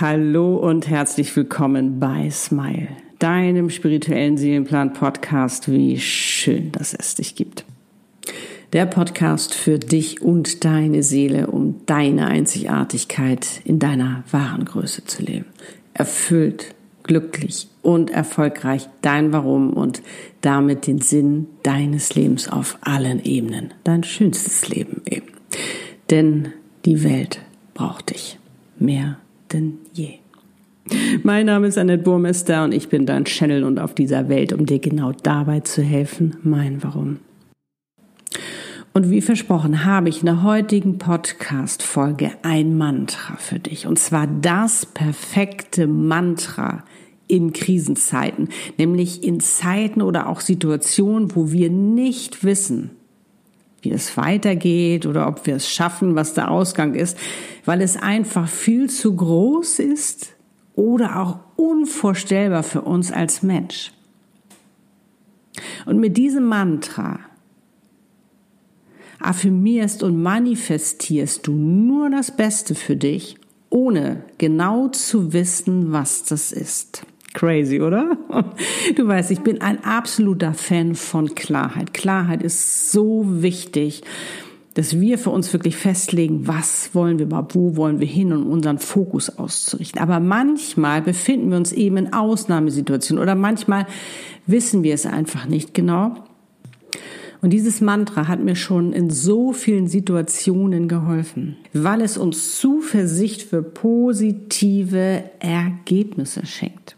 Hallo und herzlich willkommen bei Smile, deinem spirituellen Seelenplan-Podcast. Wie schön, dass es dich gibt. Der Podcast für dich und deine Seele, um deine Einzigartigkeit in deiner wahren Größe zu leben. Erfüllt, glücklich und erfolgreich dein Warum und damit den Sinn deines Lebens auf allen Ebenen. Dein schönstes Leben eben. Denn die Welt braucht dich. Mehr denn je. Mein Name ist Annette Burmester und ich bin dein Channel und auf dieser Welt, um dir genau dabei zu helfen, mein Warum. Und wie versprochen habe ich in der heutigen Podcast-Folge ein Mantra für dich. Und zwar das perfekte Mantra in Krisenzeiten, nämlich in Zeiten oder auch Situationen, wo wir nicht wissen, wie es weitergeht oder ob wir es schaffen, was der Ausgang ist, weil es einfach viel zu groß ist oder auch unvorstellbar für uns als Mensch. Und mit diesem Mantra affirmierst und manifestierst du nur das Beste für dich, ohne genau zu wissen, was das ist. Crazy, oder? Du weißt, ich bin ein absoluter Fan von Klarheit. Klarheit ist so wichtig, dass wir für uns wirklich festlegen, was wollen wir überhaupt, wo wollen wir hin, um unseren Fokus auszurichten. Aber manchmal befinden wir uns eben in Ausnahmesituationen oder manchmal wissen wir es einfach nicht genau. Und dieses Mantra hat mir schon in so vielen Situationen geholfen, weil es uns Zuversicht für positive Ergebnisse schenkt.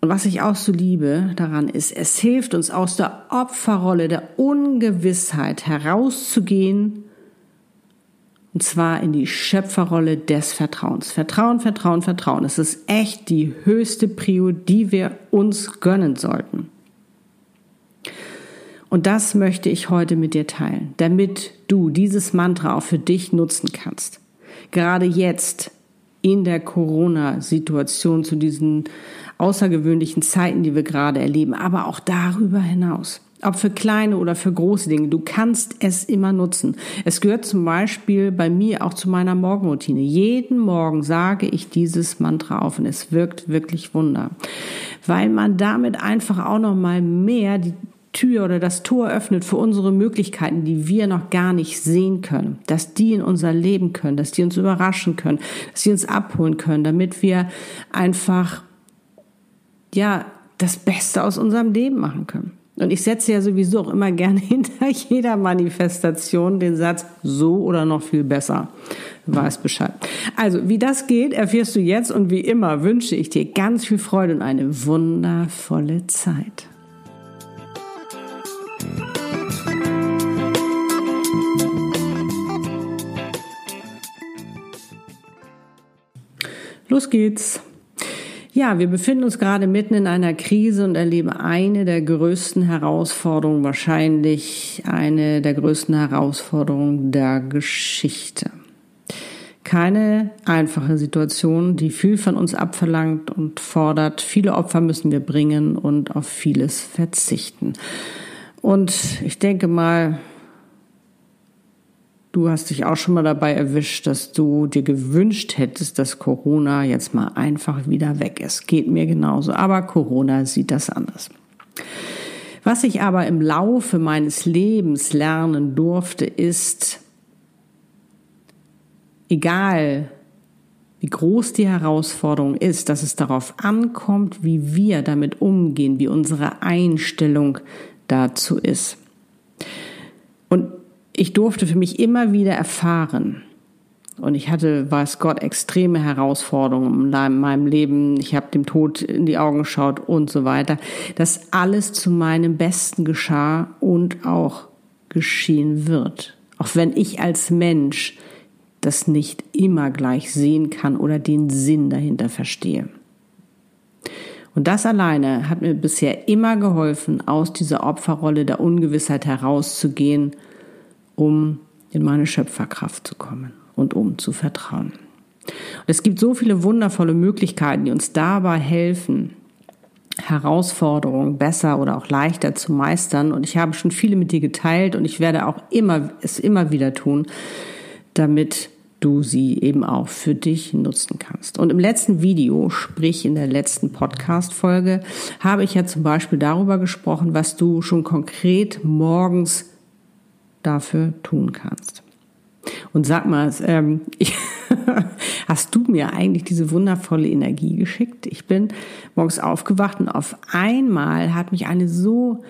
Und was ich auch so liebe daran ist, es hilft uns aus der Opferrolle der Ungewissheit herauszugehen, und zwar in die Schöpferrolle des Vertrauens. Vertrauen, Vertrauen, Vertrauen. Es ist echt die höchste Prio, die wir uns gönnen sollten. Und das möchte ich heute mit dir teilen, damit du dieses Mantra auch für dich nutzen kannst. Gerade jetzt in der Corona-Situation zu diesen außergewöhnlichen Zeiten, die wir gerade erleben, aber auch darüber hinaus. Ob für kleine oder für große Dinge. Du kannst es immer nutzen. Es gehört zum Beispiel bei mir auch zu meiner Morgenroutine. Jeden Morgen sage ich dieses Mantra auf und es wirkt wirklich Wunder. Weil man damit einfach auch noch mal mehr die Tür oder das Tor öffnet für unsere Möglichkeiten, die wir noch gar nicht sehen können, dass die in unser Leben können, dass die uns überraschen können, dass sie uns abholen können, damit wir einfach ja, das Beste aus unserem Leben machen können. Und ich setze ja sowieso auch immer gerne hinter jeder Manifestation den Satz so oder noch viel besser. Weiß Bescheid. Also, wie das geht, erfährst du jetzt und wie immer wünsche ich dir ganz viel Freude und eine wundervolle Zeit. Los geht's. Ja, wir befinden uns gerade mitten in einer Krise und erleben eine der größten Herausforderungen, wahrscheinlich eine der größten Herausforderungen der Geschichte. Keine einfache Situation, die viel von uns abverlangt und fordert. Viele Opfer müssen wir bringen und auf vieles verzichten. Und ich denke mal, Du hast dich auch schon mal dabei erwischt, dass du dir gewünscht hättest, dass Corona jetzt mal einfach wieder weg ist. Geht mir genauso. Aber Corona sieht das anders. Was ich aber im Laufe meines Lebens lernen durfte, ist, egal wie groß die Herausforderung ist, dass es darauf ankommt, wie wir damit umgehen, wie unsere Einstellung dazu ist. Und ich durfte für mich immer wieder erfahren, und ich hatte, weiß Gott, extreme Herausforderungen in meinem Leben. Ich habe dem Tod in die Augen geschaut und so weiter. Dass alles zu meinem Besten geschah und auch geschehen wird. Auch wenn ich als Mensch das nicht immer gleich sehen kann oder den Sinn dahinter verstehe. Und das alleine hat mir bisher immer geholfen, aus dieser Opferrolle der Ungewissheit herauszugehen, um in meine Schöpferkraft zu kommen und um zu vertrauen. Und es gibt so viele wundervolle Möglichkeiten, die uns dabei helfen, Herausforderungen besser oder auch leichter zu meistern. Und ich habe schon viele mit dir geteilt und ich werde auch immer, es immer wieder tun, damit du sie eben auch für dich nutzen kannst. Und im letzten Video, sprich in der letzten Podcast-Folge, habe ich ja zum Beispiel darüber gesprochen, was du schon konkret morgens dafür tun kannst. Und sag mal, ähm, ich, hast du mir eigentlich diese wundervolle Energie geschickt? Ich bin morgens aufgewacht und auf einmal hat mich eine so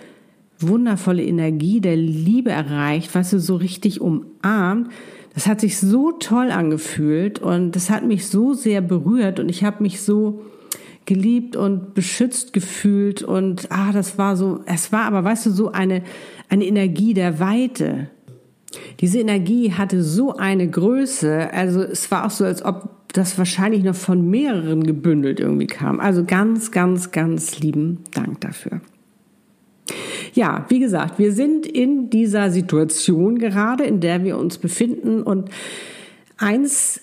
wundervolle Energie der Liebe erreicht, was du, so richtig umarmt, das hat sich so toll angefühlt und das hat mich so sehr berührt und ich habe mich so geliebt und beschützt gefühlt und ah, das war so, es war aber, weißt du, so eine, eine Energie der Weite. Diese Energie hatte so eine Größe, also es war auch so, als ob das wahrscheinlich noch von mehreren gebündelt irgendwie kam. Also ganz, ganz, ganz lieben Dank dafür. Ja, wie gesagt, wir sind in dieser Situation gerade, in der wir uns befinden und eins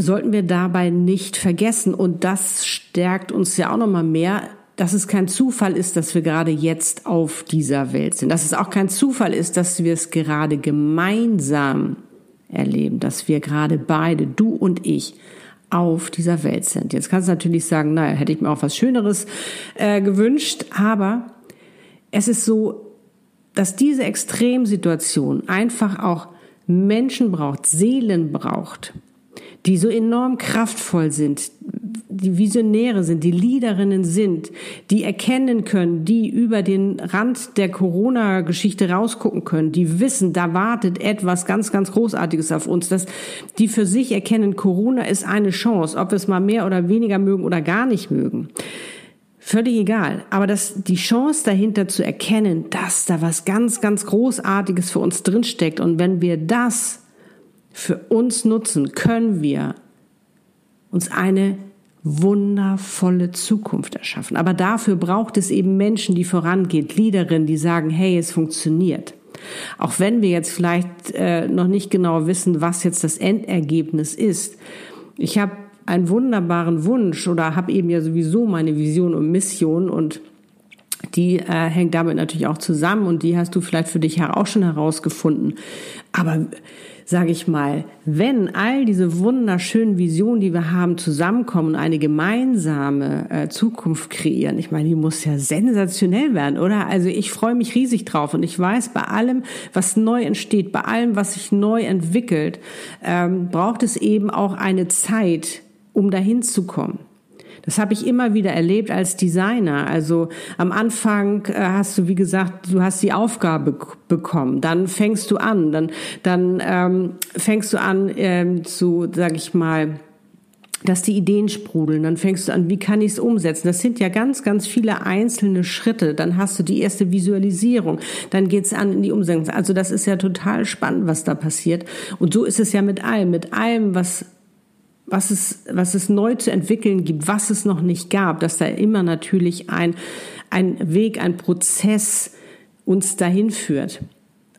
sollten wir dabei nicht vergessen und das stärkt uns ja auch noch mal mehr, dass es kein Zufall ist, dass wir gerade jetzt auf dieser Welt sind. Dass es auch kein Zufall ist, dass wir es gerade gemeinsam erleben, dass wir gerade beide, du und ich, auf dieser Welt sind. Jetzt kannst du natürlich sagen, naja, hätte ich mir auch was Schöneres äh, gewünscht, aber es ist so, dass diese Extremsituation einfach auch Menschen braucht, Seelen braucht, die so enorm kraftvoll sind, die Visionäre sind, die Leaderinnen sind, die erkennen können, die über den Rand der Corona-Geschichte rausgucken können, die wissen, da wartet etwas ganz, ganz Großartiges auf uns, dass die für sich erkennen, Corona ist eine Chance, ob wir es mal mehr oder weniger mögen oder gar nicht mögen. Völlig egal. Aber das, die Chance dahinter zu erkennen, dass da was ganz, ganz Großartiges für uns drinsteckt. Und wenn wir das für uns nutzen, können wir uns eine wundervolle Zukunft erschaffen. Aber dafür braucht es eben Menschen, die vorangehen, Leaderinnen, die sagen, hey, es funktioniert. Auch wenn wir jetzt vielleicht äh, noch nicht genau wissen, was jetzt das Endergebnis ist. Ich habe einen wunderbaren Wunsch oder habe eben ja sowieso meine Vision und Mission und die äh, hängt damit natürlich auch zusammen und die hast du vielleicht für dich auch schon herausgefunden. Aber sage ich mal, wenn all diese wunderschönen Visionen, die wir haben, zusammenkommen und eine gemeinsame äh, Zukunft kreieren, ich meine, die muss ja sensationell werden, oder? Also ich freue mich riesig drauf und ich weiß, bei allem, was neu entsteht, bei allem, was sich neu entwickelt, ähm, braucht es eben auch eine Zeit, um dahin zu kommen. Das habe ich immer wieder erlebt als Designer. Also am Anfang äh, hast du, wie gesagt, du hast die Aufgabe bekommen. Dann fängst du an, dann, dann ähm, fängst du an ähm, zu, sag ich mal, dass die Ideen sprudeln, dann fängst du an, wie kann ich es umsetzen? Das sind ja ganz, ganz viele einzelne Schritte. Dann hast du die erste Visualisierung, dann geht's an in die Umsetzung. Also das ist ja total spannend, was da passiert. Und so ist es ja mit allem, mit allem, was was es, was es neu zu entwickeln gibt, was es noch nicht gab, dass da immer natürlich ein, ein Weg, ein Prozess uns dahin führt.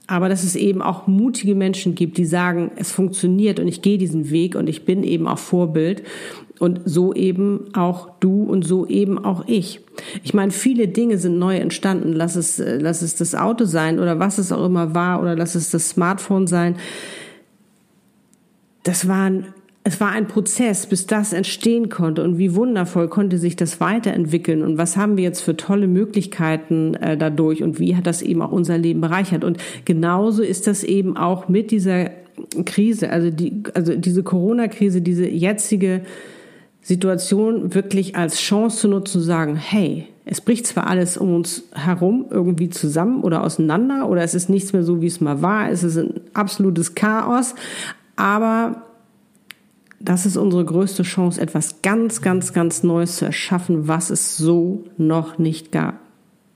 Aber dass es eben auch mutige Menschen gibt, die sagen, es funktioniert und ich gehe diesen Weg und ich bin eben auch Vorbild und so eben auch du und so eben auch ich. Ich meine, viele Dinge sind neu entstanden. Lass es, lass es das Auto sein oder was es auch immer war oder lass es das Smartphone sein. Das waren es war ein Prozess, bis das entstehen konnte. Und wie wundervoll konnte sich das weiterentwickeln? Und was haben wir jetzt für tolle Möglichkeiten äh, dadurch? Und wie hat das eben auch unser Leben bereichert. Und genauso ist das eben auch mit dieser Krise, also die, also diese Corona-Krise, diese jetzige Situation wirklich als Chance zu nutzen, zu sagen, hey, es bricht zwar alles um uns herum irgendwie zusammen oder auseinander oder es ist nichts mehr so, wie es mal war, es ist ein absolutes Chaos, aber das ist unsere größte Chance, etwas ganz, ganz, ganz Neues zu erschaffen, was es so noch nicht gab.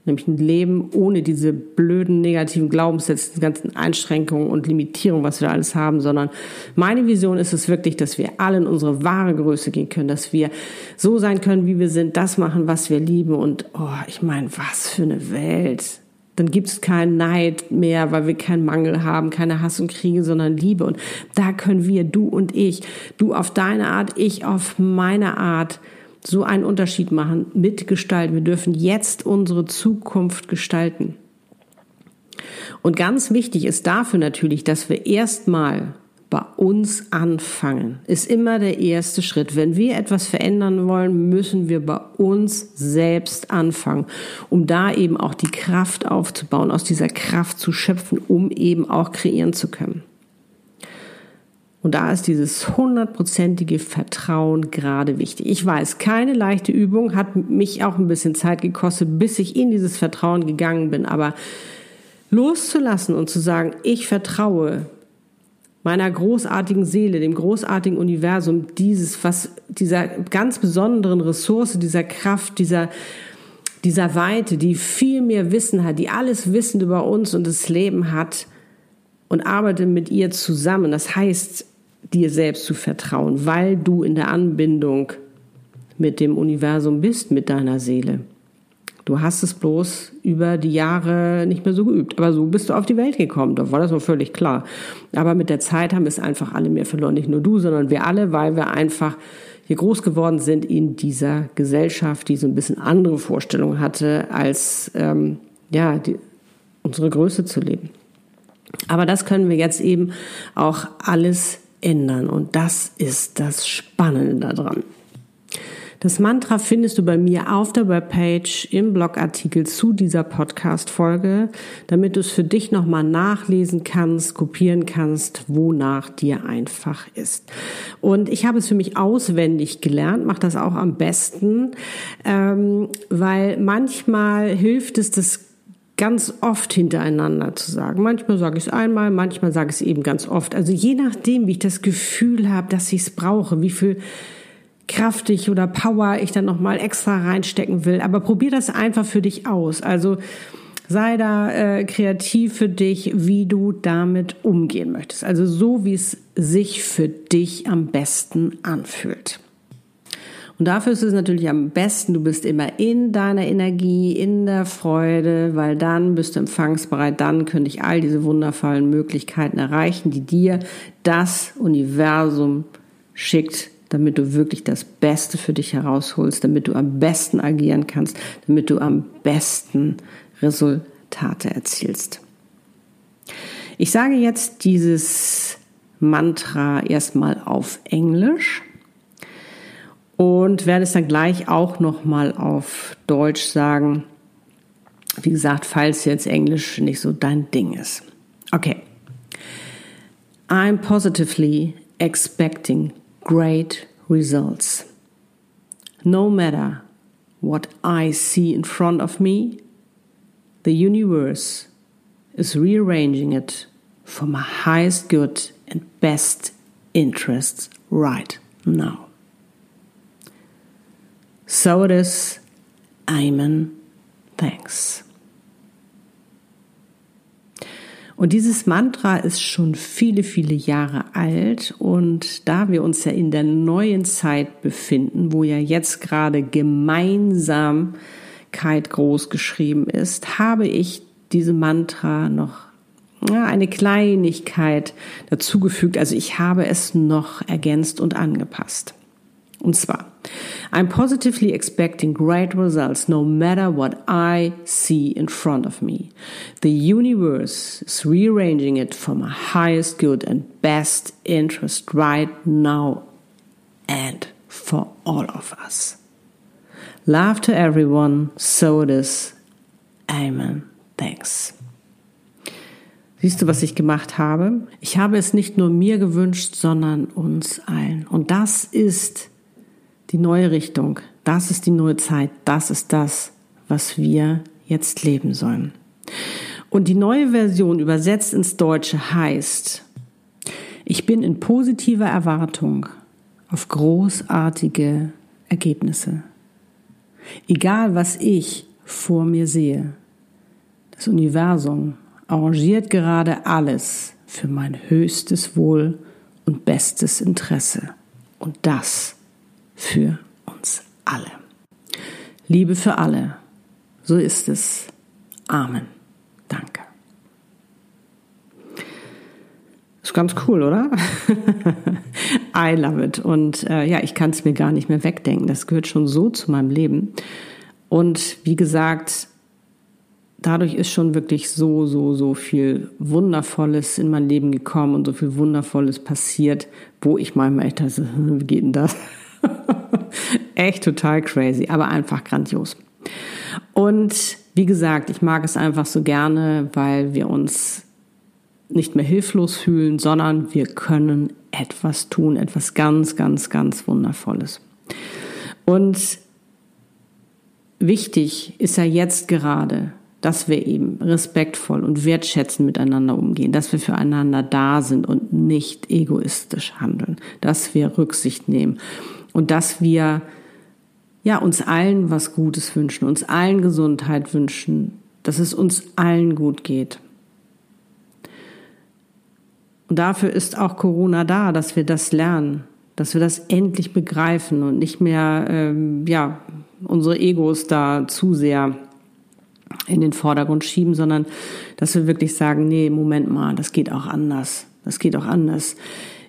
Nämlich ein Leben ohne diese blöden negativen Glaubenssätze, die ganzen Einschränkungen und Limitierungen, was wir alles haben, sondern meine Vision ist es wirklich, dass wir alle in unsere wahre Größe gehen können, dass wir so sein können, wie wir sind, das machen, was wir lieben und oh, ich meine, was für eine Welt. Dann gibt es keinen Neid mehr, weil wir keinen Mangel haben, keine Hass und Kriege, sondern Liebe. Und da können wir, du und ich, du auf deine Art, ich auf meine Art, so einen Unterschied machen, mitgestalten. Wir dürfen jetzt unsere Zukunft gestalten. Und ganz wichtig ist dafür natürlich, dass wir erstmal bei uns anfangen. Ist immer der erste Schritt. Wenn wir etwas verändern wollen, müssen wir bei uns selbst anfangen, um da eben auch die Kraft aufzubauen, aus dieser Kraft zu schöpfen, um eben auch kreieren zu können. Und da ist dieses hundertprozentige Vertrauen gerade wichtig. Ich weiß, keine leichte Übung, hat mich auch ein bisschen Zeit gekostet, bis ich in dieses Vertrauen gegangen bin. Aber loszulassen und zu sagen, ich vertraue meiner großartigen Seele, dem großartigen Universum, dieses, was, dieser ganz besonderen Ressource, dieser Kraft, dieser, dieser Weite, die viel mehr Wissen hat, die alles Wissen über uns und das Leben hat und arbeite mit ihr zusammen. Das heißt, dir selbst zu vertrauen, weil du in der Anbindung mit dem Universum bist, mit deiner Seele. Du hast es bloß über die Jahre nicht mehr so geübt. Aber so bist du auf die Welt gekommen. Da war das noch völlig klar. Aber mit der Zeit haben es einfach alle mehr verloren. Nicht nur du, sondern wir alle, weil wir einfach hier groß geworden sind in dieser Gesellschaft, die so ein bisschen andere Vorstellungen hatte, als ähm, ja, die, unsere Größe zu leben. Aber das können wir jetzt eben auch alles ändern. Und das ist das Spannende daran. Das Mantra findest du bei mir auf der Webpage im Blogartikel zu dieser Podcast-Folge, damit du es für dich nochmal nachlesen kannst, kopieren kannst, wonach dir einfach ist. Und ich habe es für mich auswendig gelernt, mache das auch am besten, ähm, weil manchmal hilft es, das ganz oft hintereinander zu sagen. Manchmal sage ich es einmal, manchmal sage ich es eben ganz oft. Also je nachdem, wie ich das Gefühl habe, dass ich es brauche, wie viel Kraft ich oder Power ich dann nochmal extra reinstecken will. Aber probier das einfach für dich aus. Also sei da äh, kreativ für dich, wie du damit umgehen möchtest. Also so, wie es sich für dich am besten anfühlt. Und dafür ist es natürlich am besten, du bist immer in deiner Energie, in der Freude, weil dann bist du empfangsbereit, dann können dich all diese wundervollen Möglichkeiten erreichen, die dir das Universum schickt, damit du wirklich das Beste für dich herausholst, damit du am besten agieren kannst, damit du am besten Resultate erzielst. Ich sage jetzt dieses Mantra erstmal auf Englisch und werde es dann gleich auch noch mal auf Deutsch sagen. Wie gesagt, falls jetzt Englisch nicht so dein Ding ist. Okay. I'm positively expecting great results. No matter what I see in front of me, the universe is rearranging it for my highest good and best interests right now. So it is. Amen. Thanks. Und dieses Mantra ist schon viele, viele Jahre alt. Und da wir uns ja in der neuen Zeit befinden, wo ja jetzt gerade Gemeinsamkeit groß geschrieben ist, habe ich diesem Mantra noch eine Kleinigkeit dazugefügt. Also ich habe es noch ergänzt und angepasst. Und zwar, I'm positively expecting great results no matter what I see in front of me. The universe is rearranging it for my highest good and best interest right now and for all of us. Love to everyone, so it is. Amen. Thanks. Siehst du, was ich gemacht habe? Ich habe es nicht nur mir gewünscht, sondern uns allen. Und das ist die neue Richtung, das ist die neue Zeit, das ist das, was wir jetzt leben sollen. Und die neue Version übersetzt ins Deutsche heißt, ich bin in positiver Erwartung auf großartige Ergebnisse. Egal was ich vor mir sehe. Das Universum arrangiert gerade alles für mein höchstes Wohl und bestes Interesse. Und das für uns alle. Liebe für alle. So ist es. Amen. Danke. Ist ganz cool, oder? I love it. Und äh, ja, ich kann es mir gar nicht mehr wegdenken. Das gehört schon so zu meinem Leben. Und wie gesagt, dadurch ist schon wirklich so, so, so viel Wundervolles in mein Leben gekommen und so viel Wundervolles passiert, wo ich manchmal echt dachte, wie geht denn das? echt total crazy, aber einfach grandios. Und wie gesagt, ich mag es einfach so gerne, weil wir uns nicht mehr hilflos fühlen, sondern wir können etwas tun, etwas ganz, ganz, ganz Wundervolles. Und wichtig ist ja jetzt gerade, dass wir eben respektvoll und wertschätzend miteinander umgehen, dass wir füreinander da sind und nicht egoistisch handeln, dass wir Rücksicht nehmen und dass wir ja uns allen was Gutes wünschen, uns allen Gesundheit wünschen, dass es uns allen gut geht. Und dafür ist auch Corona da, dass wir das lernen, dass wir das endlich begreifen und nicht mehr ähm, ja unsere Egos da zu sehr in den Vordergrund schieben, sondern dass wir wirklich sagen, nee, Moment mal, das geht auch anders. Das geht auch anders.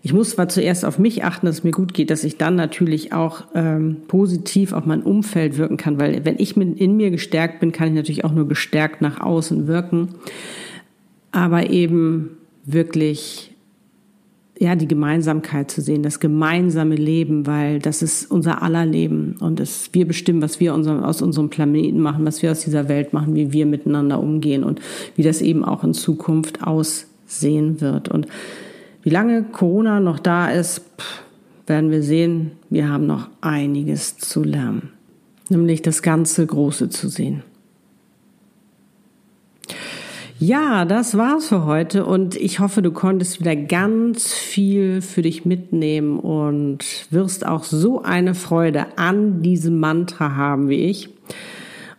Ich muss zwar zuerst auf mich achten, dass es mir gut geht, dass ich dann natürlich auch ähm, positiv auf mein Umfeld wirken kann, weil wenn ich in mir gestärkt bin, kann ich natürlich auch nur gestärkt nach außen wirken. Aber eben wirklich ja, die Gemeinsamkeit zu sehen, das gemeinsame Leben, weil das ist unser aller Leben und es, wir bestimmen, was wir unser, aus unserem Planeten machen, was wir aus dieser Welt machen, wie wir miteinander umgehen und wie das eben auch in Zukunft aussehen wird. Und wie lange Corona noch da ist, werden wir sehen. Wir haben noch einiges zu lernen, nämlich das ganze Große zu sehen. Ja, das war's für heute und ich hoffe, du konntest wieder ganz viel für dich mitnehmen und wirst auch so eine Freude an diesem Mantra haben wie ich.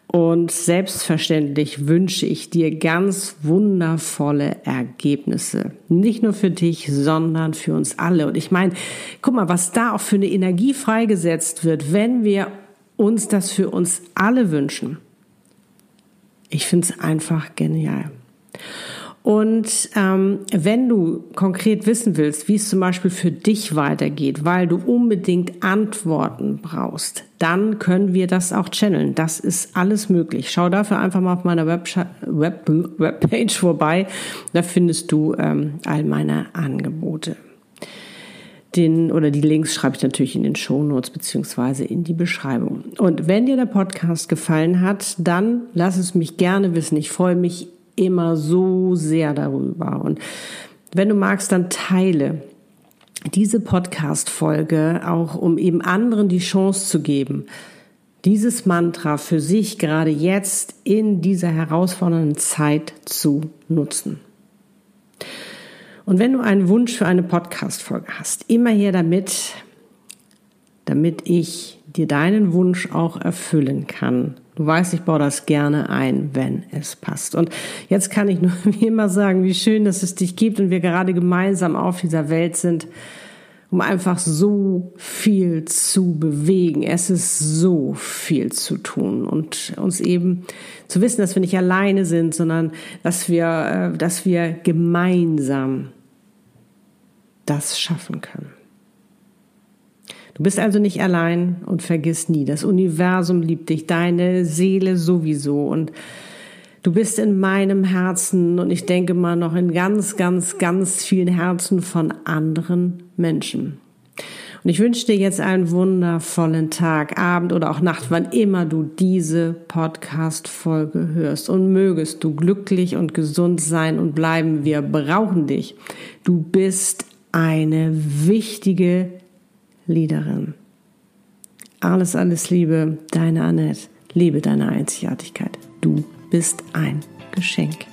Und selbstverständlich wünsche ich dir ganz wundervolle Ergebnisse. Nicht nur für dich, sondern für uns alle. Und ich meine, guck mal, was da auch für eine Energie freigesetzt wird, wenn wir uns das für uns alle wünschen. Ich finde es einfach genial. Und ähm, wenn du konkret wissen willst, wie es zum Beispiel für dich weitergeht, weil du unbedingt Antworten brauchst, dann können wir das auch channeln. Das ist alles möglich. Schau dafür einfach mal auf meiner Web Web Webpage vorbei. Da findest du ähm, all meine Angebote. Den, oder die Links schreibe ich natürlich in den Shownotes beziehungsweise in die Beschreibung. Und wenn dir der Podcast gefallen hat, dann lass es mich gerne wissen. Ich freue mich immer so sehr darüber. Und wenn du magst, dann teile diese Podcast-Folge auch, um eben anderen die Chance zu geben, dieses Mantra für sich gerade jetzt in dieser herausfordernden Zeit zu nutzen. Und wenn du einen Wunsch für eine Podcast-Folge hast, immer her damit, damit ich dir deinen Wunsch auch erfüllen kann Du weißt, ich baue das gerne ein, wenn es passt. Und jetzt kann ich nur wie immer sagen, wie schön, dass es dich gibt und wir gerade gemeinsam auf dieser Welt sind, um einfach so viel zu bewegen. Es ist so viel zu tun und uns eben zu wissen, dass wir nicht alleine sind, sondern dass wir, äh, dass wir gemeinsam das schaffen können. Du bist also nicht allein und vergiss nie, das Universum liebt dich, deine Seele sowieso und du bist in meinem Herzen und ich denke mal noch in ganz, ganz, ganz vielen Herzen von anderen Menschen. Und ich wünsche dir jetzt einen wundervollen Tag, Abend oder auch Nacht, wann immer du diese Podcast-Folge hörst. Und mögest du glücklich und gesund sein und bleiben. Wir brauchen dich. Du bist eine wichtige Leaderin. Alles, alles Liebe, deine Annette. Liebe deine Einzigartigkeit. Du bist ein Geschenk.